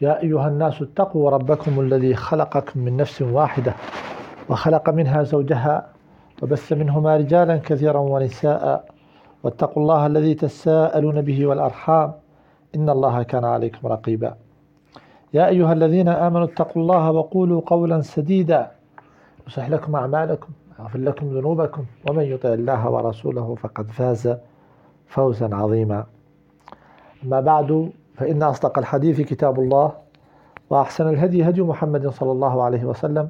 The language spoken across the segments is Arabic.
يا أيها الناس اتقوا ربكم الذي خلقكم من نفس واحدة وخلق منها زوجها وبث منهما رجالا كثيرا ونساء واتقوا الله الذي تساءلون به والأرحام إن الله كان عليكم رقيبا. يا أيها الذين آمنوا اتقوا الله وقولوا قولا سديدا يصلح لكم أعمالكم يغفر لكم ذنوبكم ومن يطع الله ورسوله فقد فاز فوزا عظيما. أما بعد فإن أصدق الحديث كتاب الله وأحسن الهدي هدي محمد صلى الله عليه وسلم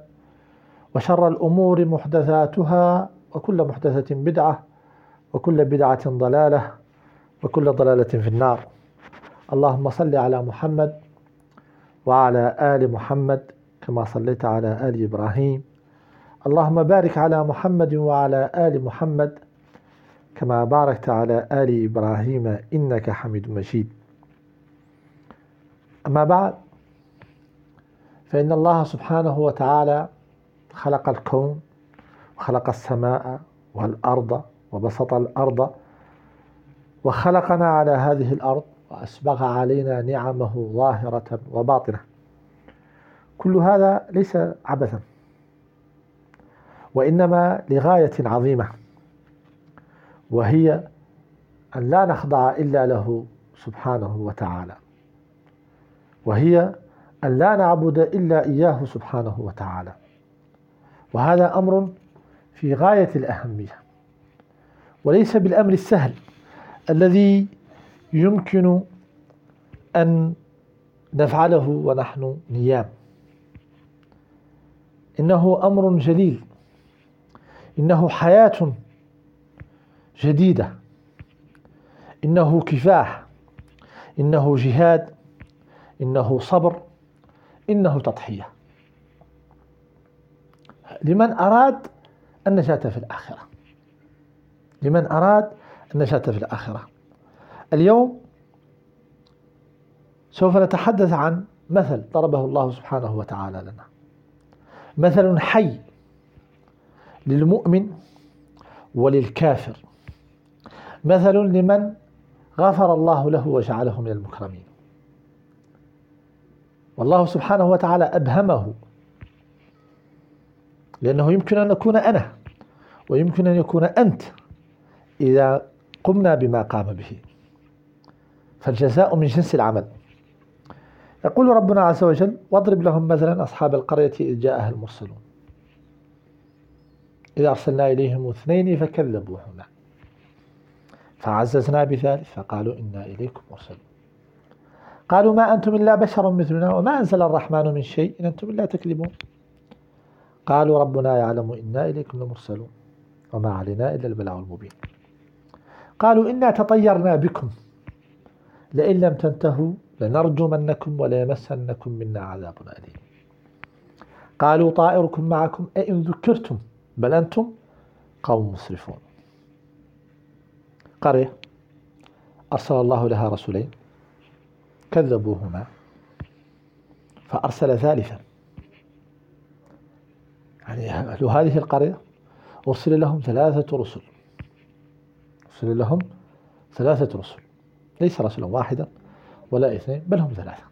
وشر الأمور محدثاتها وكل محدثة بدعة وكل بدعة ضلالة وكل ضلالة في النار. اللهم صل على محمد وعلى آل محمد كما صليت على آل إبراهيم. اللهم بارك على محمد وعلى آل محمد كما باركت على آل إبراهيم إنك حميد مجيد. أما بعد فإن الله سبحانه وتعالى خلق الكون وخلق السماء والأرض وبسط الأرض وخلقنا على هذه الأرض وأسبغ علينا نعمه ظاهرة وباطنة. كل هذا ليس عبثا وإنما لغاية عظيمة وهي أن لا نخضع إلا له سبحانه وتعالى. وهي أن لا نعبد إلا إياه سبحانه وتعالى. وهذا أمر في غاية الأهمية. وليس بالأمر السهل الذي يمكن أن نفعله ونحن نيام. إنه أمر جليل. إنه حياة جديدة. إنه كفاح. إنه جهاد. إنه صبر إنه تضحية. لمن أراد النجاة في الآخرة. لمن أراد النجاة في الآخرة. اليوم سوف نتحدث عن مثل ضربه الله سبحانه وتعالى لنا. مثل حي للمؤمن وللكافر. مثل لمن غفر الله له وجعله من المكرمين. والله سبحانه وتعالى أبهمه. لأنه يمكن أن أكون أنا ويمكن أن يكون أنت إذا قمنا بما قام به. فالجزاء من جنس العمل. يقول ربنا عز وجل واضرب لهم مثلا أصحاب القرية إذ جاءها المرسلون. إذا أرسلنا إليهم اثنين فكذبوهما فعززنا بثالث فقالوا إنا إليكم مرسلون. قالوا ما أنتم إلا بشر مثلنا وما أنزل الرحمن من شيء إن أنتم إلا تكذبون. قالوا ربنا يعلم إنا إليكم لمرسلون وما علينا إلا البلاغ المبين. قالوا إنا تطيرنا بكم. لئن لم تنتهوا لنرجمنكم وليمسنكم منا عذاب أليم. قالوا طائركم معكم أئن ذكرتم؟ بل أنتم قوم مسرفون. قرية. أرسل الله لها رسولين. كذبوهما فأرسل ثالثا. يعني أهل هذه القرية أرسل لهم ثلاثة رسل. أرسل لهم ثلاثة رسل. ليس رسلا واحدا ولا اثنين بل هم ثلاثة.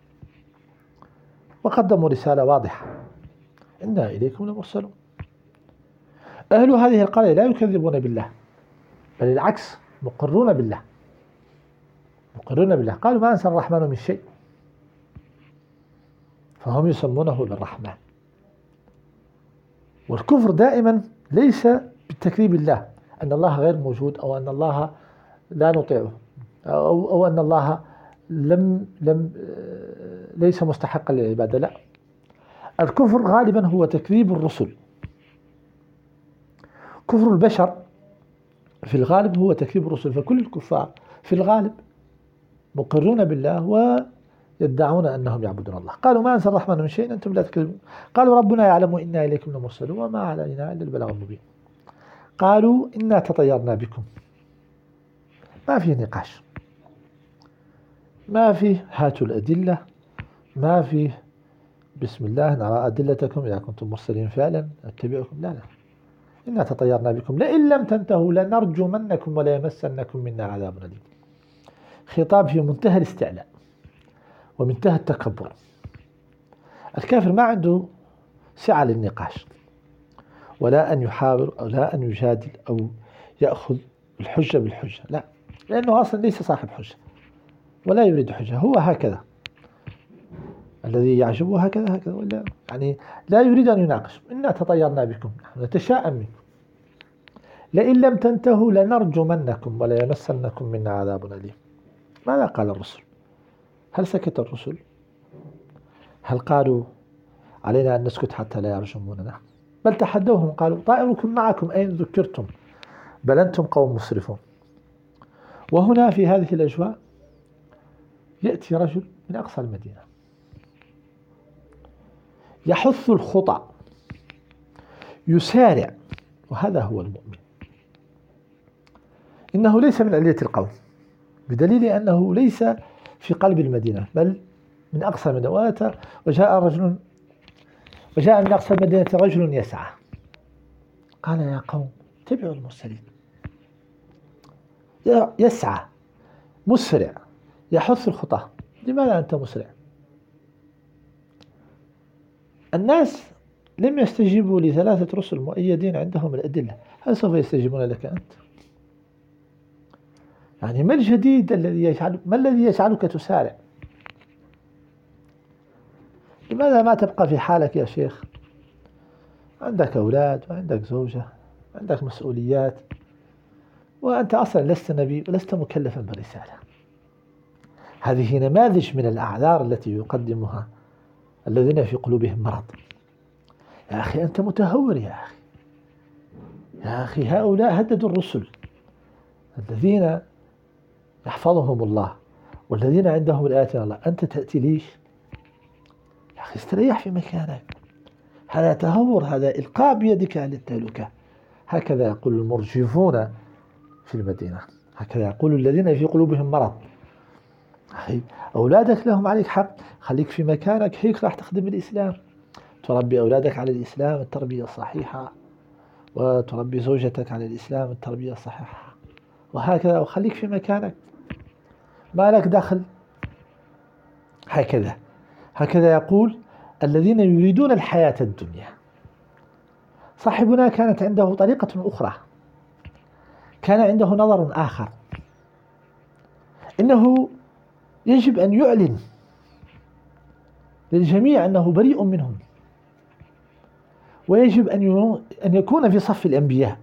وقدموا رسالة واضحة. إنا إليكم لمرسلون. أهل هذه القرية لا يكذبون بالله بل العكس مقرون بالله. مقرون بالله. قالوا ما أنزل الرحمن من شيء. فهم يسمونه بالرحمن والكفر دائما ليس بتكذيب الله. أن الله غير موجود أو أن الله لا نطيعه أو, أو أن الله لم لم ليس مستحقا للعبادة. لا. الكفر غالبا هو تكذيب الرسل. كفر البشر في الغالب هو تكذيب الرسل. فكل الكفار في الغالب مقرون بالله يدعون أنهم يعبدون الله. قالوا ما أنزل الرحمن من شيء؟ أنتم لا تكذبون. قالوا ربنا يعلم إنا إليكم لمرسلون وما علينا إلا البلاغ المبين. قالوا إنا تطيرنا بكم. ما في نقاش. ما فيه هاتوا الأدلة. ما فيه بسم الله نرى أدلتكم إذا كنتم مرسلين فعلا نتبعكم لا لا. إنا تطيرنا بكم. لئن لم تنتهوا لنرجمنكم ولا يمسنكم منا عذاب أليم. خطاب في منتهى الاستعلاء ومنتهى التكبر. الكافر ما عنده سعة للنقاش ولا أن يحاور أو لا أن يجادل أو يأخذ الحجة بالحجة لا لأنه أصلا ليس صاحب حجة ولا يريد حجة هو هكذا. الذي يعجبه هكذا هكذا ولا يعني لا يريد أن يناقش. إنا تطيرنا بكم نحن نتشاءم منكم. لئن لم تنتهوا لنرجمنكم ولا يمسنكم منا عذاب أليم. ماذا قال الرسل؟ هل سكت الرسل؟ هل قالوا علينا أن نسكت حتى لا يرجموننا؟ بل تحدوهم قالوا طائركم معكم أين ذكرتم؟ بل أنتم قوم مسرفون. وهنا في هذه الأجواء يأتي رجل من أقصى المدينة. يحث الخطى يسارع وهذا هو المؤمن. إنه ليس من علية القوم. بدليل أنه ليس في قلب المدينة بل من أقصى المدينة وجاء رجل وجاء من أقصى المدينة رجل يسعى. قال يا قوم اتبعوا المرسلين. يسعى مسرع يحث الخطى. لماذا أنت مسرع؟ الناس لم يستجيبوا لثلاثة رسل مؤيدين عندهم الأدلة. هل سوف يستجيبون لك أنت؟ يعني ما الجديد الذي يجعل ما الذي يجعلك تسارع؟ لماذا ما تبقى في حالك يا شيخ؟ عندك أولاد وعندك زوجة وعندك مسؤوليات وأنت أصلا لست نبي ولست مكلفا بالرسالة هذه نماذج من الأعذار التي يقدمها الذين في قلوبهم مرض. يا أخي أنت متهور يا أخي. يا أخي هؤلاء هددوا الرسل الذين يحفظهم الله. والذين عندهم الآيات الله أنت تأتي ليش؟ يا أخي استريح في مكانك. هذا تهور هذا إلقاء بيدك عن التهلكة هكذا يقول المرجفون في المدينة. هكذا يقول الذين في قلوبهم مرض. أخي أولادك لهم عليك حق. خليك في مكانك هيك راح تخدم الإسلام. تربي أولادك على الإسلام التربية الصحيحة وتربي زوجتك على الإسلام التربية الصحيحة وهكذا وخليك في مكانك. ما لك دخل؟ هكذا. هكذا يقول الذين يريدون الحياة الدنيا. صاحبنا كانت عنده طريقة أخرى. كان عنده نظر آخر. إنه يجب أن يعلن للجميع أنه بريء منهم. ويجب أن أن يكون في صف الأنبياء.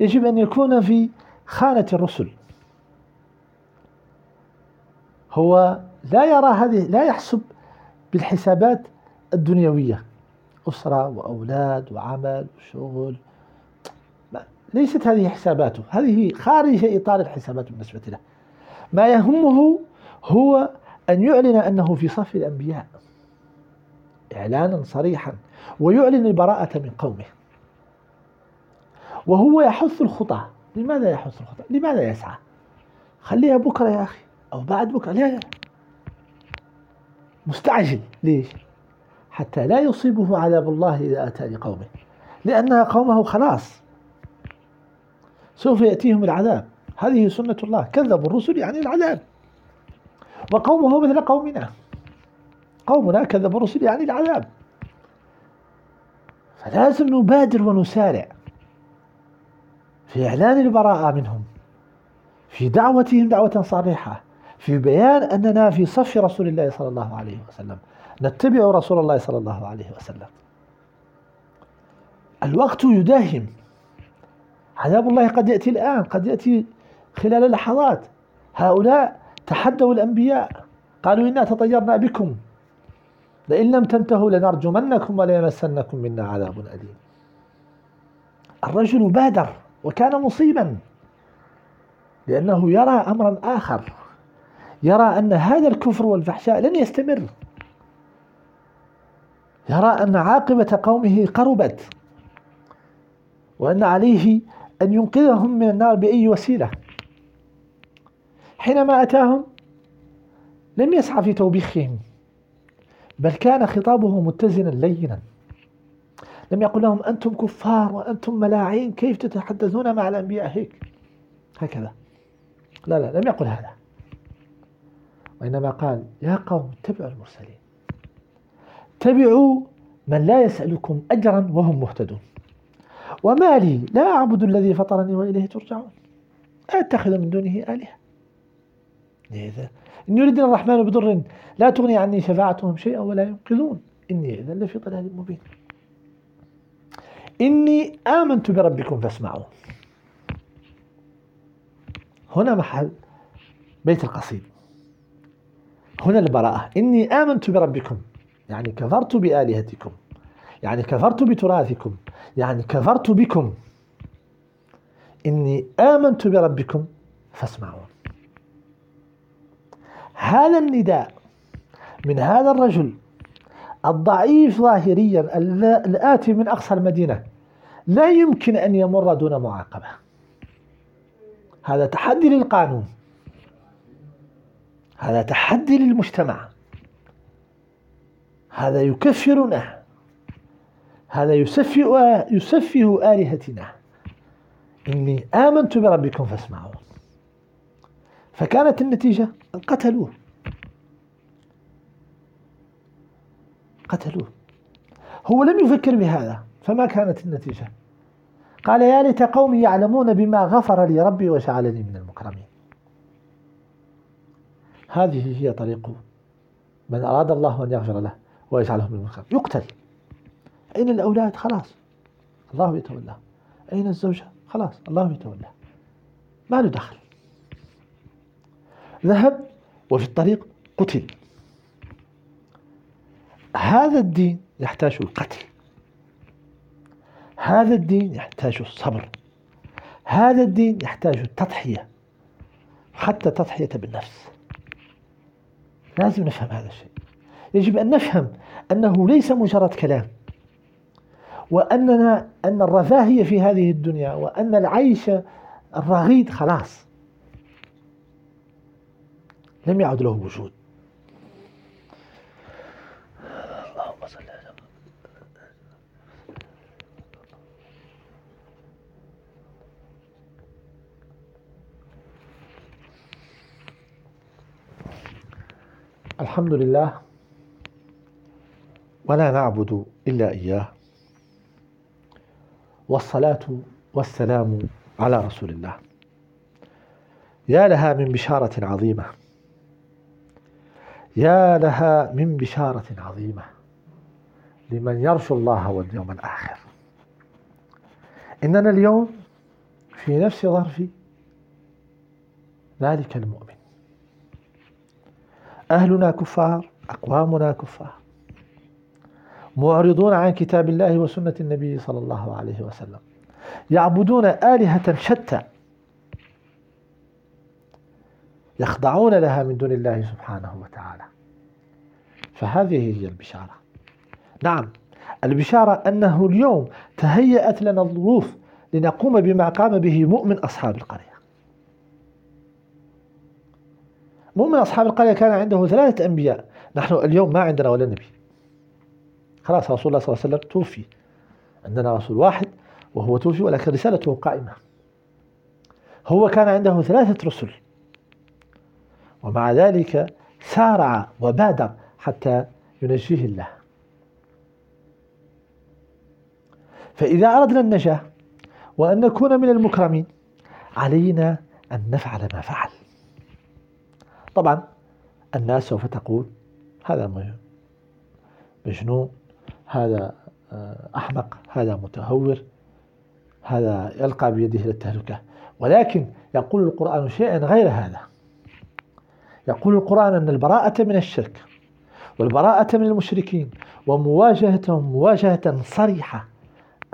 يجب أن يكون في خانة الرسل. هو لا يرى هذه لا يحسب بالحسابات الدنيوية. أسرة وأولاد وعمل وشغل. ليست هذه حساباته. هذه خارج إطار الحسابات بالنسبة له. ما يهمه هو أن يعلن أنه في صف الأنبياء. إعلانا صريحا. ويعلن البراءة من قومه. وهو يحث الخطى. لماذا يحث الخطى؟ لماذا يسعى؟ خليها بكرة يا أخي. أو بعد بكرة. لا لا. مستعجل. ليش؟ حتى لا يصيبه عذاب الله إذا أتى لقومه. لأن قومه خلاص. سوف يأتيهم العذاب. هذه سنة الله. كذبوا الرسل يعني العذاب. وقومه مثل قومنا. قومنا كذبوا الرسل يعني العذاب. فلازم نبادر ونسارع في إعلان البراءة منهم في دعوتهم دعوة صريحة في بيان أننا في صف رسول الله صلى الله عليه وسلم. نتبع رسول الله صلى الله عليه وسلم. الوقت يداهم. عذاب الله قد يأتي الآن قد يأتي خلال لحظات. هؤلاء تحدوا الأنبياء. قالوا إنا تطيرنا بكم. لئن لم تنتهوا لنرجمنكم وليمسنكم منا عذاب أليم. الرجل بادر وكان مصيبا لأنه يرى أمرا آخر. يرى أن هذا الكفر والفحشاء لن يستمر. يرى أن عاقبة قومه قربت. وأن عليه أن ينقذهم من النار بأي وسيلة. حينما أتاهم لم يسعى في توبيخهم بل كان خطابه متزنا لينا. لم يقل لهم أنتم كفار وأنتم ملاعين كيف تتحدثون مع الأنبياء هيك؟ هكذا. لا لا لم يقل هذا. وإنما قال يا قوم اتبعوا المرسلين. اتبعوا من لا يسألكم أجرا وهم مهتدون. وما لي لا أعبد الذي فطرني وإليه ترجعون. أتخذ من دونه آلهة. إذا إن يريدنا الرحمن بضر لا تغني عني شفاعتهم شيئا ولا ينقذون. إني إذا لفي ضلال مبين. إني آمنت بربكم فاسمعون هنا محل بيت القصيد. هنا البراءة إني آمنت بربكم. يعني كفرت بآلهتكم. يعني كفرت بتراثكم. يعني كفرت بكم. إني آمنت بربكم فاسمعون هذا النداء من هذا الرجل الضعيف ظاهريا الآتي من أقصى المدينة. لا يمكن أن يمر دون معاقبة. هذا تحدي للقانون. هذا تحدي للمجتمع. هذا يكفرنا. هذا يسفه, يسفه آلهتنا. إني آمنت بربكم فاسمعون فكانت النتيجة قتلوه. قتلوه. هو لم يفكر بهذا فما كانت النتيجة؟ قال يا ليت قومي يعلمون بما غفر لي ربي وجعلني من المكرمين هذه هي طريق من أراد الله أن يغفر له ويجعله من المكرمين يقتل. أين الأولاد؟ خلاص. الله يتولى. أين الزوجة؟ خلاص. الله يتولى. ما له دخل. ذهب وفي الطريق قتل. هذا الدين يحتاج القتل. هذا الدين يحتاج الصبر. هذا الدين يحتاج التضحية. حتى تضحية بالنفس. لازم نفهم هذا الشيء. يجب أن نفهم أنه ليس مجرد كلام وأننا أن الرفاهية في هذه الدنيا وأن العيش الرغيد خلاص. لم يعد له وجود. الحمد لله. ولا نعبد إلا إياه. والصلاة والسلام على رسول الله. يا لها من بشارة عظيمة. يا لها من بشارة عظيمة. لمن يرجو الله واليوم الآخر. إننا اليوم في نفس ظرف ذلك المؤمن. أهلنا كفار أقوامنا كفار. معرضون عن كتاب الله وسنة النبي صلى الله عليه وسلم. يعبدون آلهة شتى. يخضعون لها من دون الله سبحانه وتعالى. فهذه هي البشارة. نعم البشارة أنه اليوم تهيأت لنا الظروف لنقوم بما قام به مؤمن أصحاب القرية. مؤمن أصحاب القرية كان عنده ثلاثة أنبياء. نحن اليوم ما عندنا ولا نبي. خلاص رسول الله صلى الله عليه وسلم توفي. عندنا رسول واحد وهو توفي ولكن رسالته قائمة. هو كان عنده ثلاثة رسل. ومع ذلك سارع وبادر حتى ينجيه الله. فإذا أردنا النجاة وأن نكون من المكرمين علينا أن نفعل ما فعل. طبعا الناس سوف تقول هذا مجنون هذا آه، أحمق هذا متهور هذا يلقى بيده إلى التهلكة. ولكن يقول القرآن شيئا غير هذا. يقول القرآن أن البراءة من الشرك والبراءة من المشركين ومواجهتهم مواجهة صريحة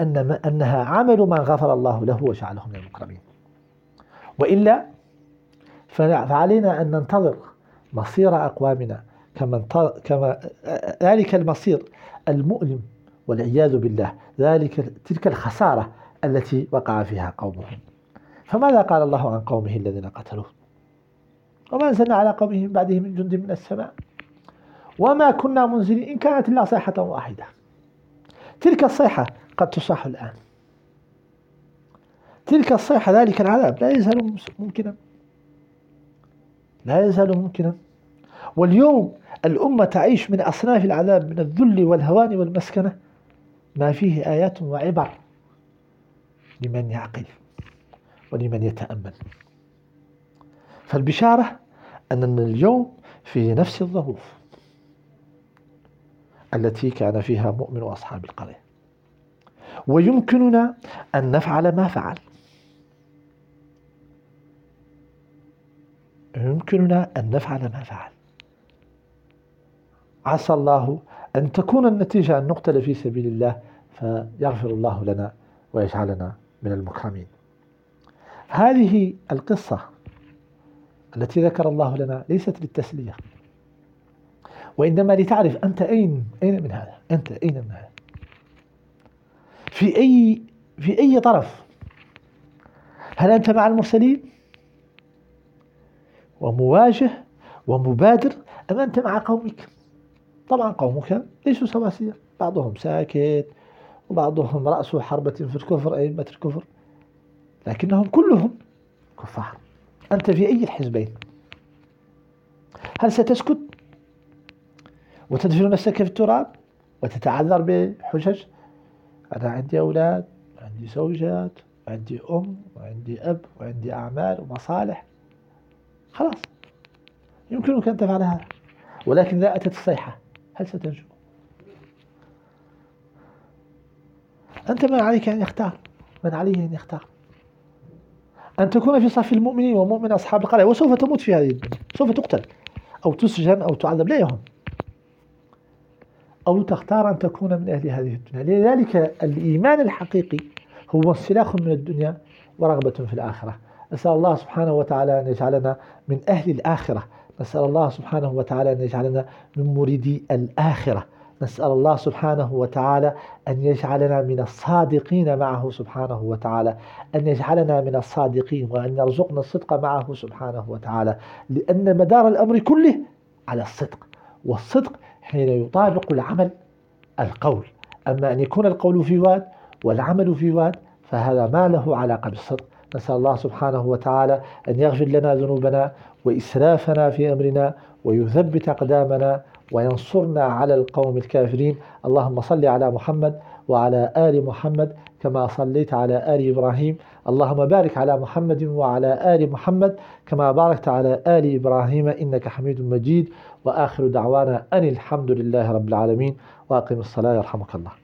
أن أنها عمل من غفر الله له وجعله من المكرمين. وإلا فعلينا أن ننتظر مصير أقوامنا كما كما ذلك المصير المؤلم والعياذ بالله ذلك تلك الخسارة التي وقع فيها قومهم. فماذا قال الله عن قومه الذين قتلوه؟ وما أنزلنا على قومه من بعده من جند من السماء. وما كنا منزلين إن كانت إلا صيحة واحدة. تلك الصيحة قد تصاح الآن. تلك الصيحة ذلك العذاب لا يزال ممكنا. لا يزال ممكنا. واليوم الأمة تعيش من أصناف العذاب من الذل والهوان والمسكنة. ما فيه آيات وعبر لمن يعقل ولمن يتأمل. فالبشارة أننا اليوم في نفس الظروف التي كان فيها مؤمن أصحاب القرية. ويمكننا أن نفعل ما فعل. يمكننا أن نفعل ما فعل. عسى الله أن تكون النتيجة أن نقتل في سبيل الله فيغفر الله لنا ويجعلنا من المكرمين. هذه القصة التي ذكر الله لنا ليست للتسلية وإنما لتعرف أنت أين أين من هذا أنت أين من هذا. في أي في أي طرف. هل أنت مع المرسلين؟ ومواجه ومبادر أم أنت مع قومك؟ طبعا قومك ليسوا سواسية. بعضهم ساكت وبعضهم رأسه حربة في الكفر أئمة الكفر. لكنهم كلهم كفار. أنت في أي الحزبين هل ستسكت؟ وتدفن نفسك في التراب؟ وتتعذر بحجج؟ أنا عندي أولاد وعندي زوجات وعندي أم وعندي أب وعندي أعمال ومصالح. خلاص. يمكنك أن تفعل هذا. ولكن إذا أتت الصيحة هل ستنجو أنت من عليك أن يختار. من عليه أن يختار. أن تكون في صف المؤمنين ومؤمن أصحاب القرية. وسوف تموت في هذه الدنيا. سوف تقتل. أو تسجن أو تعذب. لا يهم. أو تختار أن تكون من أهل هذه الدنيا. لذلك الإيمان الحقيقي هو انسلاخ من الدنيا ورغبة في الآخرة. نسأل الله سبحانه وتعالى أن يجعلنا من أهل الآخرة. نسأل الله سبحانه وتعالى أن يجعلنا من مريدي الآخرة. نسأل الله سبحانه وتعالى أن يجعلنا من الصادقين معه سبحانه وتعالى. أن يجعلنا من الصادقين وأن يرزقنا الصدق معه سبحانه وتعالى. لأن مدار الأمر كله على الصدق. والصدق حين يطابق العمل القول. أما أن يكون القول في واد والعمل في واد فهذا ما له علاقة بالصدق. نسأل الله سبحانه وتعالى أن يغفر لنا ذنوبنا وإسرافنا في أمرنا ويثبت أقدامنا وينصرنا على القوم الكافرين. اللهم صل على محمد وعلى آل محمد كما صليت على آل إبراهيم. اللهم بارك على محمد وعلى آل محمد كما باركت على آل إبراهيم إنك حميد مجيد. وآخر دعوانا أن الحمد لله رب العالمين. وأقم الصلاة يرحمك الله.